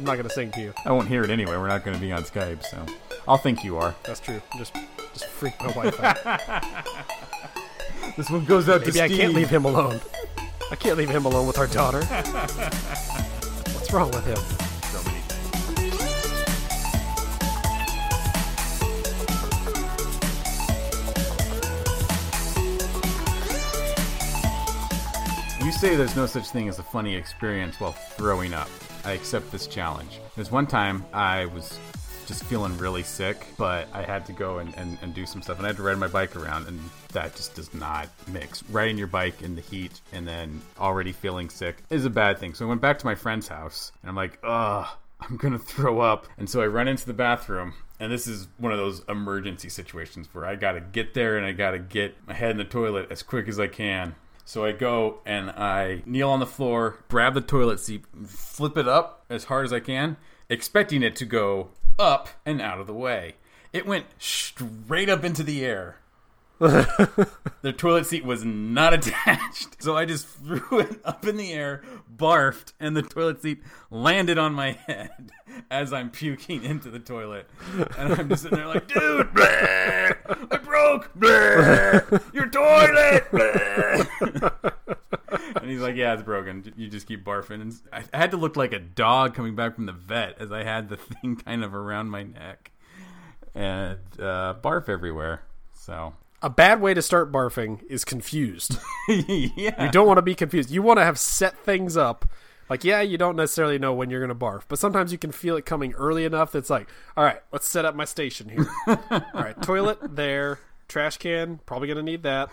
I'm not gonna sing to you. I won't hear it anyway. We're not going to be on Skype, so I'll think you are. That's true. Just just freak my wife out. This one goes out Maybe I can't leave him alone. I can't leave him alone with our daughter. What's wrong with him? So many things. You say there's no such thing as a funny experience while throwing up. I accept this challenge. There's one time I was just feeling really sick, but I had to go and, and, and do some stuff, and I had to ride my bike around, and that just does not mix. Riding your bike in the heat and then already feeling sick is a bad thing. So I went back to my friend's house, and I'm like, ugh. I'm gonna throw up. And so I run into the bathroom, and this is one of those emergency situations where I gotta get there and I gotta get my head in the toilet as quick as I can. So I go and I kneel on the floor, grab the toilet seat, flip it up as hard as I can, expecting it to go up and out of the way. It went straight up into the air. the toilet seat was not attached. So I just threw it up in the air, barfed, and the toilet seat landed on my head as I'm puking into the toilet. And I'm just sitting there like, dude, bleh, I broke your toilet. and he's like, yeah, it's broken. You just keep barfing. And I I had to look like a dog coming back from the vet as I had the thing kind of around my neck and uh, barf everywhere. So A bad way to start barfing is confused. yeah, You don't want to be confused. You want to have set things up. Like, yeah, you don't necessarily know when you're going to barf, but sometimes you can feel it coming early enough that's like, all right, let's set up my station here. all right, toilet there, trash can, probably going to need that.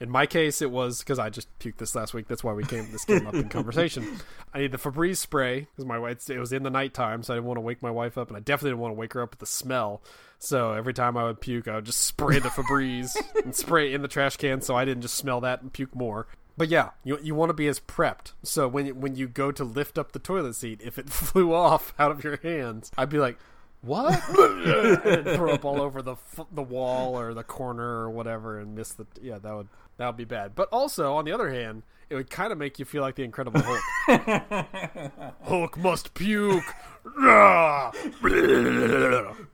In my case, it was because I just puked this last week. That's why we came. This came up in conversation. I need the Febreze spray because my wife. It was in the nighttime, so I didn't want to wake my wife up, and I definitely didn't want to wake her up with the smell. So every time I would puke, I would just spray the Febreze and spray it in the trash can, so I didn't just smell that and puke more. But yeah, you you want to be as prepped. So when you- when you go to lift up the toilet seat, if it flew off out of your hands, I'd be like, "What?" throw up all over the the wall or the corner or whatever, and miss the yeah. That would that would be bad. But also on the other hand, it would kind of make you feel like the Incredible Hulk. Hulk must puke.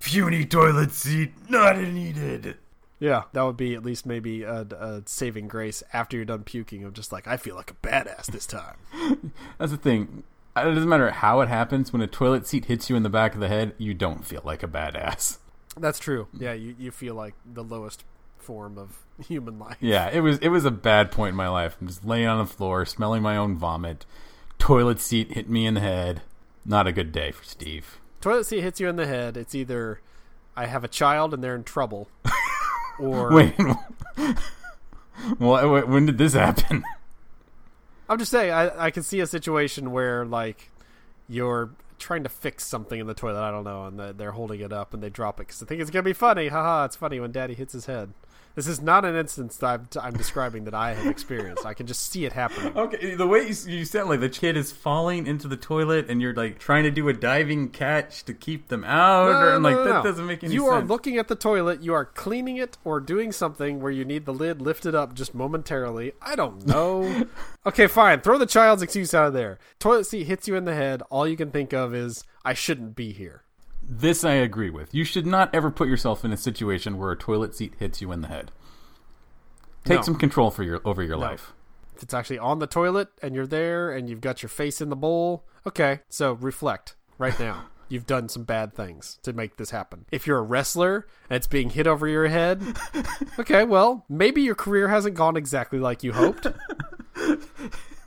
Puny toilet seat not needed. Yeah, that would be at least maybe a, a saving grace after you're done puking of just like I feel like a badass this time. That's the thing. It doesn't matter how it happens. When a toilet seat hits you in the back of the head, you don't feel like a badass. That's true. Yeah, you, you feel like the lowest form of human life. Yeah, it was it was a bad point in my life. I'm just laying on the floor, smelling my own vomit. Toilet seat hit me in the head. Not a good day for Steve. Toilet seat hits you in the head. It's either I have a child and they're in trouble, or Wait, well, wh- when did this happen? I'm just saying I I can see a situation where like you're trying to fix something in the toilet. I don't know, and the, they're holding it up and they drop it because they think it's gonna be funny. Haha! It's funny when Daddy hits his head. This is not an instance that I'm, I'm describing that I have experienced. I can just see it happening. Okay, the way you, you sound like the kid is falling into the toilet, and you're like trying to do a diving catch to keep them out, No, or no, like no, that doesn't make any sense. you sense. are looking at the toilet, you are cleaning it or doing something where you need the lid lifted up just momentarily. I don't know. okay, fine. Throw the child's excuse out of there. Toilet seat hits you in the head. All you can think of is, I shouldn't be here. This I agree with. You should not ever put yourself in a situation where a toilet seat hits you in the head. Take No. some control for your over your life. If it's actually on the toilet and you're there and you've got your face in the bowl, okay, so reflect right now. You've done some bad things to make this happen. If you're a wrestler and it's being hit over your head, okay, well, maybe your career hasn't gone exactly like you hoped.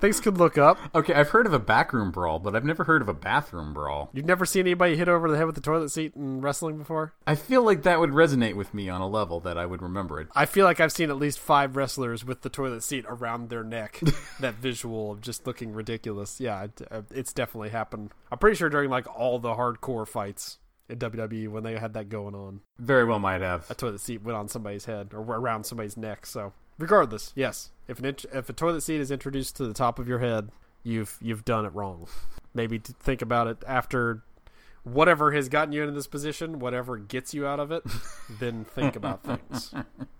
Things could look up. Okay, I've heard of a backroom brawl, but I've never heard of a bathroom brawl. You've never seen anybody hit over the head with the toilet seat in wrestling before? I feel like that would resonate with me on a level that I would remember it. I feel like I've seen at least five wrestlers with the toilet seat around their neck. that visual of just looking ridiculous. Yeah, it, uh, it's definitely happened. I'm pretty sure during like all the hardcore fights in WWE when they had that going on, Very well might have. a toilet seat went on somebody's head or around somebody's neck. So regardless, yes, if an int- if a toilet seat is introduced to the top of your head, you've you've done it wrong. Maybe think about it after whatever has gotten you into this position, whatever gets you out of it, then think about things.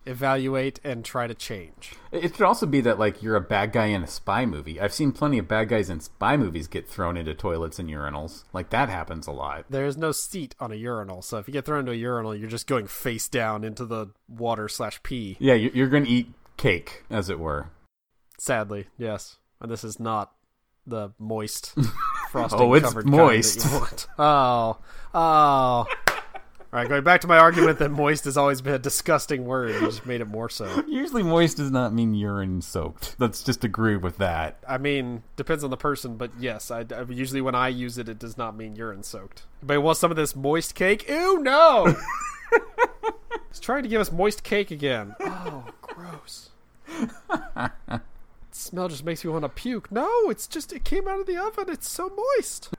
Evaluate and try to change. It could also be that like you're a bad guy in a spy movie. I've seen plenty of bad guys in spy movies get thrown into toilets and urinals. Like that happens a lot. There is no seat on a urinal, so if you get thrown into a urinal, you're just going face down into the water slash pee. Yeah, you're going to eat cake, as it were. Sadly, yes. And this is not the moist frosting Oh, it's covered moist. Kind that you want. Oh, oh. All right, going back to my argument that moist has always been a disgusting word. You just made it more so. Usually, moist does not mean urine soaked. Let's just agree with that. I mean, depends on the person, but yes, I, I- usually when I use it, it does not mean urine soaked. But want some of this moist cake? Ew, no! He's trying to give us moist cake again. Smell just makes me want to puke. No, it's just it came out of the oven. It's so moist.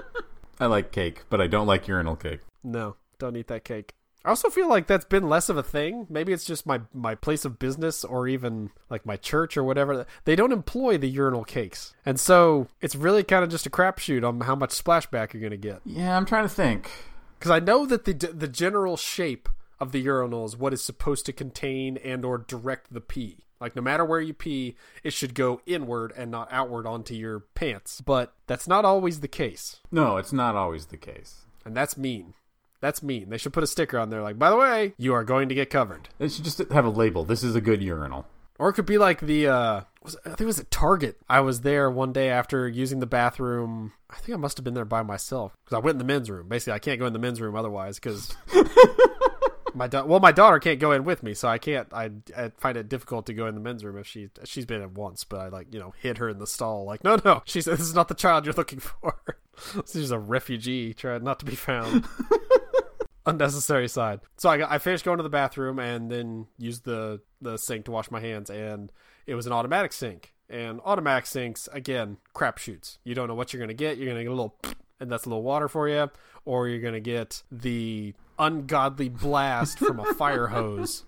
I like cake, but I don't like urinal cake. No, don't eat that cake. I also feel like that's been less of a thing. Maybe it's just my my place of business or even like my church or whatever. They don't employ the urinal cakes. And so it's really kind of just a crapshoot on how much splashback you're going to get. Yeah, I'm trying to think. Cuz I know that the the general shape of the urinal is what is supposed to contain and or direct the pee. Like no matter where you pee, it should go inward and not outward onto your pants. But that's not always the case. No, it's not always the case. And that's mean. That's mean. They should put a sticker on there like, by the way, you are going to get covered. It should just have a label. This is a good urinal. Or it could be like the uh was I think it was at Target. I was there one day after using the bathroom. I think I must have been there by myself because I went in the men's room. Basically, I can't go in the men's room otherwise because my da- well, my daughter can't go in with me, so I can't. I, I find it difficult to go in the men's room if she she's been in once, but I like you know hid her in the stall. Like no, no, she said this is not the child you're looking for. She's a refugee trying not to be found. unnecessary side. So I, I finished going to the bathroom and then used the the sink to wash my hands, and it was an automatic sink. And automatic sinks, again, crapshoots. You don't know what you're gonna get. You're gonna get a little, and that's a little water for you, or you're gonna get the ungodly blast from a fire hose.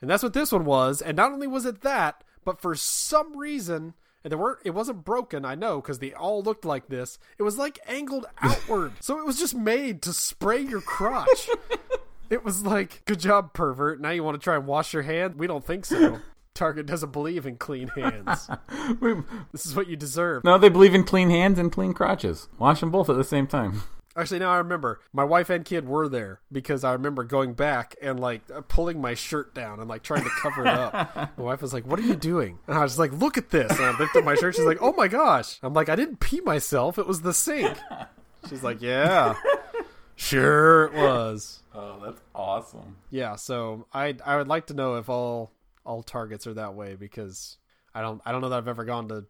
And that's what this one was. And not only was it that, but for some reason, and there weren't, it wasn't broken, I know, because they all looked like this. It was like angled outward. so it was just made to spray your crotch. it was like, good job, pervert. Now you want to try and wash your hand? We don't think so. Target doesn't believe in clean hands. this is what you deserve. No, they believe in clean hands and clean crotches. Wash them both at the same time. Actually, now I remember. My wife and kid were there because I remember going back and like uh, pulling my shirt down and like trying to cover it up. my wife was like, "What are you doing?" And I was like, "Look at this." And I lifted my shirt. She's like, "Oh my gosh!" I'm like, "I didn't pee myself. It was the sink." She's like, "Yeah, sure it was." Oh, that's awesome. Yeah. So I I would like to know if all all targets are that way because I don't I don't know that I've ever gone to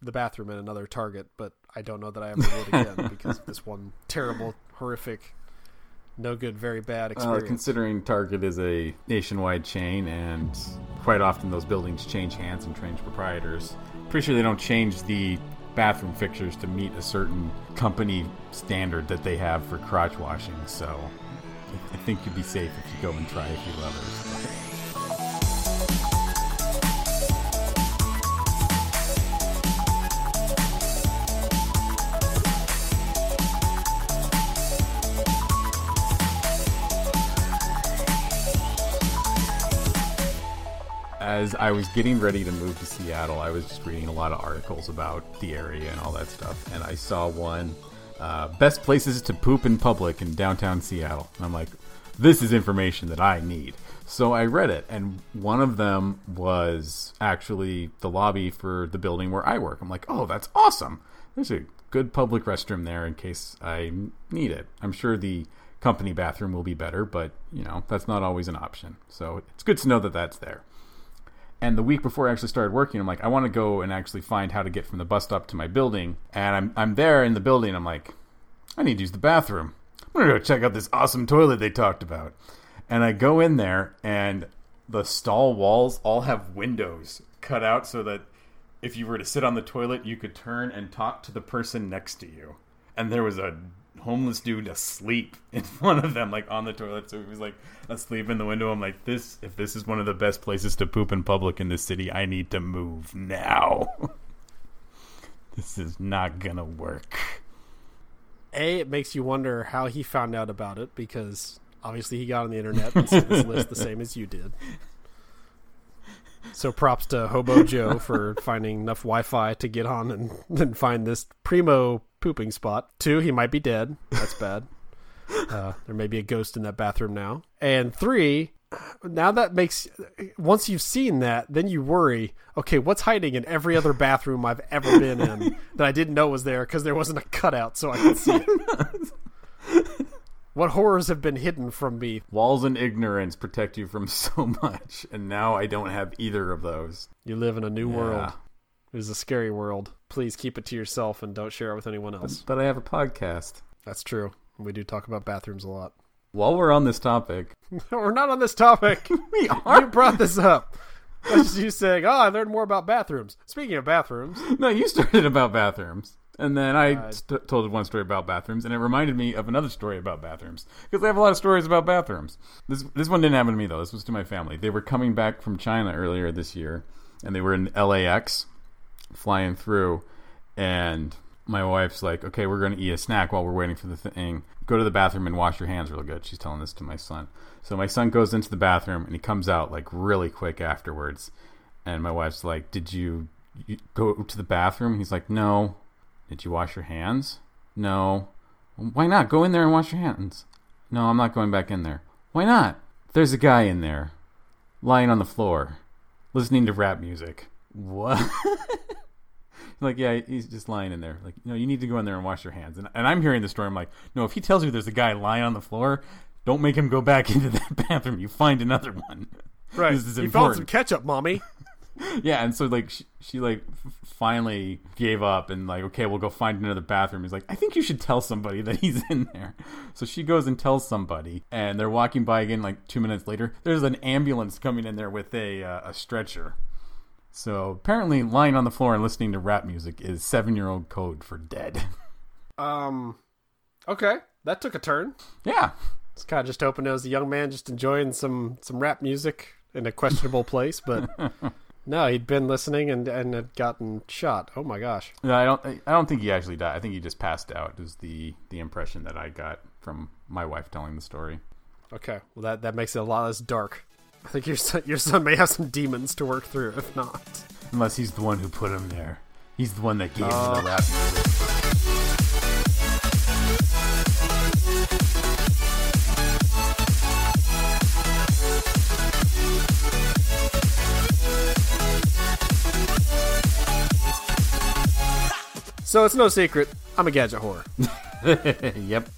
the bathroom in another Target, but I don't know that I ever would again because of this one terrible, horrific, no good, very bad Uh, experience. considering Target is a nationwide chain, and quite often those buildings change hands and change proprietors, pretty sure they don't change the bathroom fixtures to meet a certain company standard that they have for crotch washing. So I- I think you'd be safe if you go and try a few others. as I was getting ready to move to Seattle, I was just reading a lot of articles about the area and all that stuff, and I saw one uh, best places to poop in public in downtown Seattle. And I'm like, this is information that I need. So I read it, and one of them was actually the lobby for the building where I work. I'm like, oh, that's awesome. There's a good public restroom there in case I need it. I'm sure the company bathroom will be better, but you know that's not always an option. So it's good to know that that's there. And the week before I actually started working, I'm like, I want to go and actually find how to get from the bus stop to my building. And I'm I'm there in the building. I'm like, I need to use the bathroom. I'm gonna go check out this awesome toilet they talked about. And I go in there, and the stall walls all have windows cut out so that if you were to sit on the toilet, you could turn and talk to the person next to you. And there was a homeless dude asleep in one of them, like on the toilet. So he was like asleep in the window. I'm like, this, if this is one of the best places to poop in public in this city, I need to move now. this is not gonna work. A, it makes you wonder how he found out about it because obviously he got on the internet and saw this list the same as you did. So props to Hobo Joe for finding enough Wi-Fi to get on and, and find this primo pooping spot. Two, he might be dead. That's bad. Uh, there may be a ghost in that bathroom now. And three, now that makes once you've seen that, then you worry. Okay, what's hiding in every other bathroom I've ever been in that I didn't know was there because there wasn't a cutout so I could see it. what horrors have been hidden from me? Walls and ignorance protect you from so much, and now I don't have either of those. You live in a new Yeah. world. It is a scary world. Please keep it to yourself and don't share it with anyone else. But I have a podcast. That's true. We do talk about bathrooms a lot. While we're on this topic, We're not on this topic. we are. you brought this up. That's just you saying, "Oh, I learned more about bathrooms." Speaking of bathrooms, No, you started about bathrooms. And then I Uh, st- told one story about bathrooms, and it reminded me of another story about bathrooms. Because I have a lot of stories about bathrooms. This, this one didn't happen to me, though. This was to my family. They were coming back from China earlier this year, and they were in LAX, flying through, and my wife's like, okay, we're going to eat a snack while we're waiting for the thing. Go to the bathroom and wash your hands real good. She's telling this to my son. So my son goes into the bathroom, and he comes out, like, really quick afterwards. And my wife's like, did you, you go to the bathroom? And he's like, no. Did you wash your hands? No. Why not? Go in there and wash your hands. No, I'm not going back in there. Why not? There's a guy in there, lying on the floor, listening to rap music. What? like, yeah, he's just lying in there. Like, no, you need to go in there and wash your hands. And, and I'm hearing the story. I'm like, no, if he tells you there's a guy lying on the floor, don't make him go back into that bathroom. You find another one. right? This is you found some ketchup, mommy. Yeah, and so like she, she like f- finally gave up and like okay, we'll go find another bathroom. He's like, I think you should tell somebody that he's in there. So she goes and tells somebody, and they're walking by again. Like two minutes later, there's an ambulance coming in there with a uh, a stretcher. So apparently, lying on the floor and listening to rap music is seven year old code for dead. Um, okay, that took a turn. yeah, It's kind of just hoping it was a young man just enjoying some some rap music in a questionable place, but no, he'd been listening and and had gotten shot. Oh my gosh. no, I don't. I don't think he actually died. I think he just passed out. Is the the impression that I got from my wife telling the story. Okay, well that that makes it a lot less dark. I think your son, your son may have some demons to work through. If not, Unless he's the one who put him there. He's the one that gave Oh. him the oh. rap music. So it's no secret. I'm a gadget whore. yep.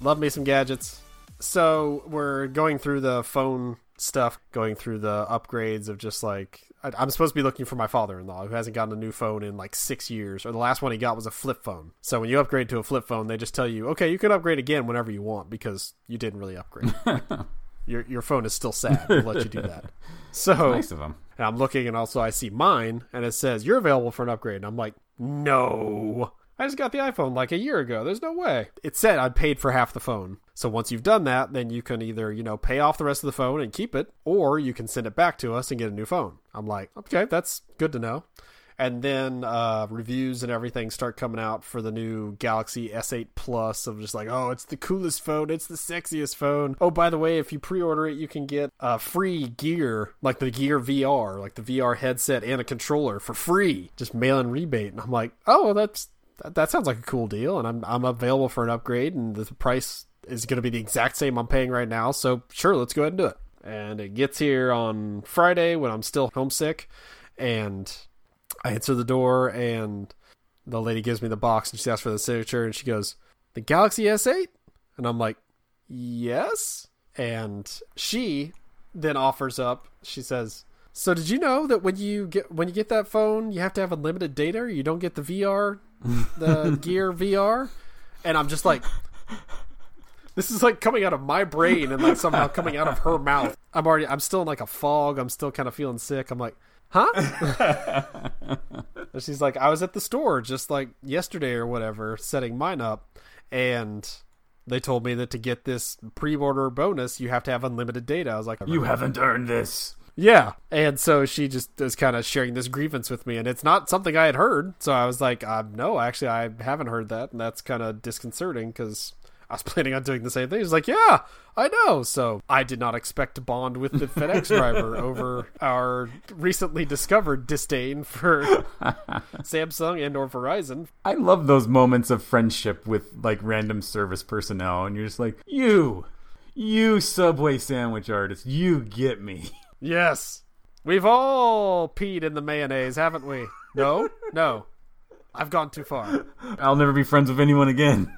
Love me some gadgets. So we're going through the phone stuff, going through the upgrades of just like I'm supposed to be looking for my father-in-law who hasn't gotten a new phone in like six years, or the last one he got was a flip phone. So when you upgrade to a flip phone, they just tell you, okay, you can upgrade again whenever you want because you didn't really upgrade. your your phone is still sad. We'll let you do that. So Nice of him. And I'm looking, and also I see mine, and it says you're available for an upgrade. And I'm like, no, I just got the iPhone like a year ago. There's no way. It said I'd paid for half the phone. So once you've done that, then you can either you know pay off the rest of the phone and keep it, or you can send it back to us and get a new phone. I'm like, okay, that's good to know. And then uh, reviews and everything start coming out for the new Galaxy S8 Plus of just like, oh, it's the coolest phone, it's the sexiest phone. Oh, by the way, if you pre-order it, you can get uh, free gear, like the Gear VR, like the VR headset and a controller for free, just mail-in rebate. And I'm like, oh, that's that, that sounds like a cool deal, and I'm I'm available for an upgrade, and the price is going to be the exact same I'm paying right now. So sure, let's go ahead and do it. And it gets here on Friday when I'm still homesick, and I answer the door and the lady gives me the box and she asks for the signature and she goes, "The Galaxy S8?" And I'm like, "Yes." And she then offers up. She says, "So did you know that when you get when you get that phone, you have to have unlimited data? Or you don't get the VR, the Gear VR?" And I'm just like, this is like coming out of my brain and like somehow coming out of her mouth. I'm already I'm still in like a fog. I'm still kind of feeling sick. I'm like, huh? and she's like, I was at the store just like yesterday or whatever, setting mine up, and they told me that to get this pre-order bonus, you have to have unlimited data. I was like, You haven't earned this. Yeah. And so she just is kind of sharing this grievance with me, and it's not something I had heard. So I was like, uh, no, actually, I haven't heard that. And that's kind of disconcerting because I was planning on doing the same thing. He's like, yeah, I know. So I did not expect to bond with the FedEx driver over our recently discovered disdain for Samsung and or Verizon. I love those moments of friendship with like random service personnel, and you're just like, you, you Subway sandwich artist, you get me. Yes. We've all peed in the mayonnaise, haven't we? No? No. I've gone too far. I'll never be friends with anyone again.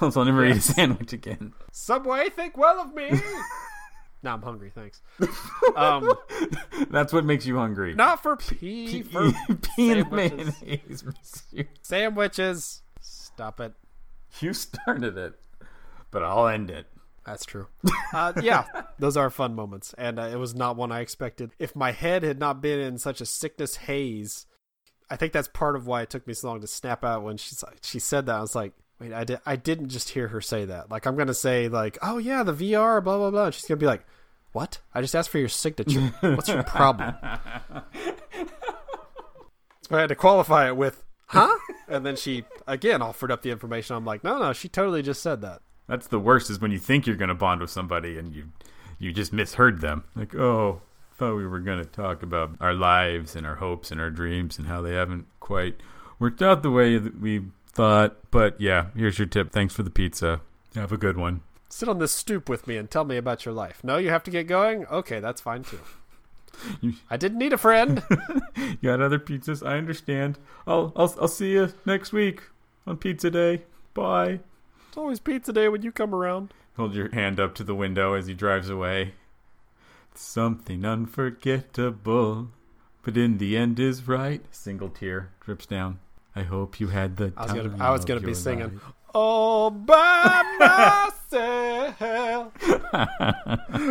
I'll never eat a sandwich again. Subway, think well of me. now I'm hungry, thanks. Um, That's what makes you hungry. not for pee, for Pea and sandwiches. mayonnaise. sandwiches. Stop it. You started it, but I'll end it. That's true. Uh, yeah, those are fun moments, and uh, it was not one I expected. If my head had not been in such a sickness haze, I think that's part of why it took me so long to snap out when she she said that. I was like, wait, I did I didn't just hear her say that. Like I'm gonna say like, oh yeah, the VR, blah blah blah. She's gonna be like, what? I just asked for your signature. What's your problem? so I had to qualify it with, huh? And then she again offered up the information. I'm like, no, no, she totally just said that. That's the worst is when you think you're going to bond with somebody and you you just misheard them. Like, oh, thought we were going to talk about our lives and our hopes and our dreams and how they haven't quite worked out the way that we thought. But yeah, here's your tip. Thanks for the pizza. Have a good one. Sit on this stoop with me and tell me about your life. No, you have to get going? Okay, that's fine too. You- I didn't need a friend. You got other pizzas? I understand. I'll I'll I'll see you next week on pizza day. Bye. it's always pizza day when you come around. Hold your hand up to the window as he drives away. Something unforgettable, but in the end is right. Single tear drips down. I hope you had the. I was gonna time I was gonna be singing life. All by myself.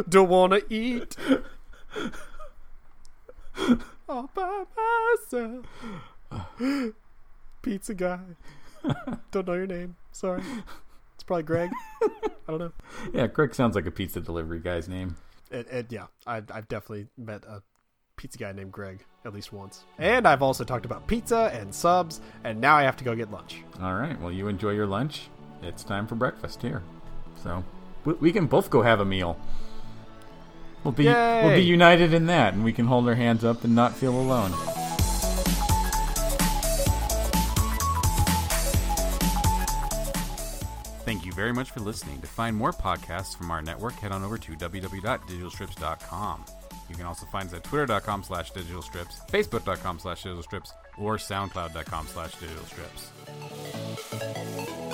Don't wanna eat. All by myself. Pizza guy. Don't know your name. Sorry. It's probably Greg. I don't know. Yeah, Greg sounds like a pizza delivery guy's name. It, it, yeah, I've, I've definitely met a pizza guy named Greg at least once. And I've also talked about pizza and subs, and now I have to go get lunch. All right. Well, you enjoy your lunch. It's time for breakfast here. So we, we can both go have a meal. We'll be Yay! we'll be united in that, and we can hold our hands up and not feel alone. Thank you very much for listening. To find more podcasts from our network, head on over to www.digitalstrips.com. You can also find us at twitter.com slash digitalstrips, facebook.com slash digitalstrips, or soundcloud.com slash digitalstrips.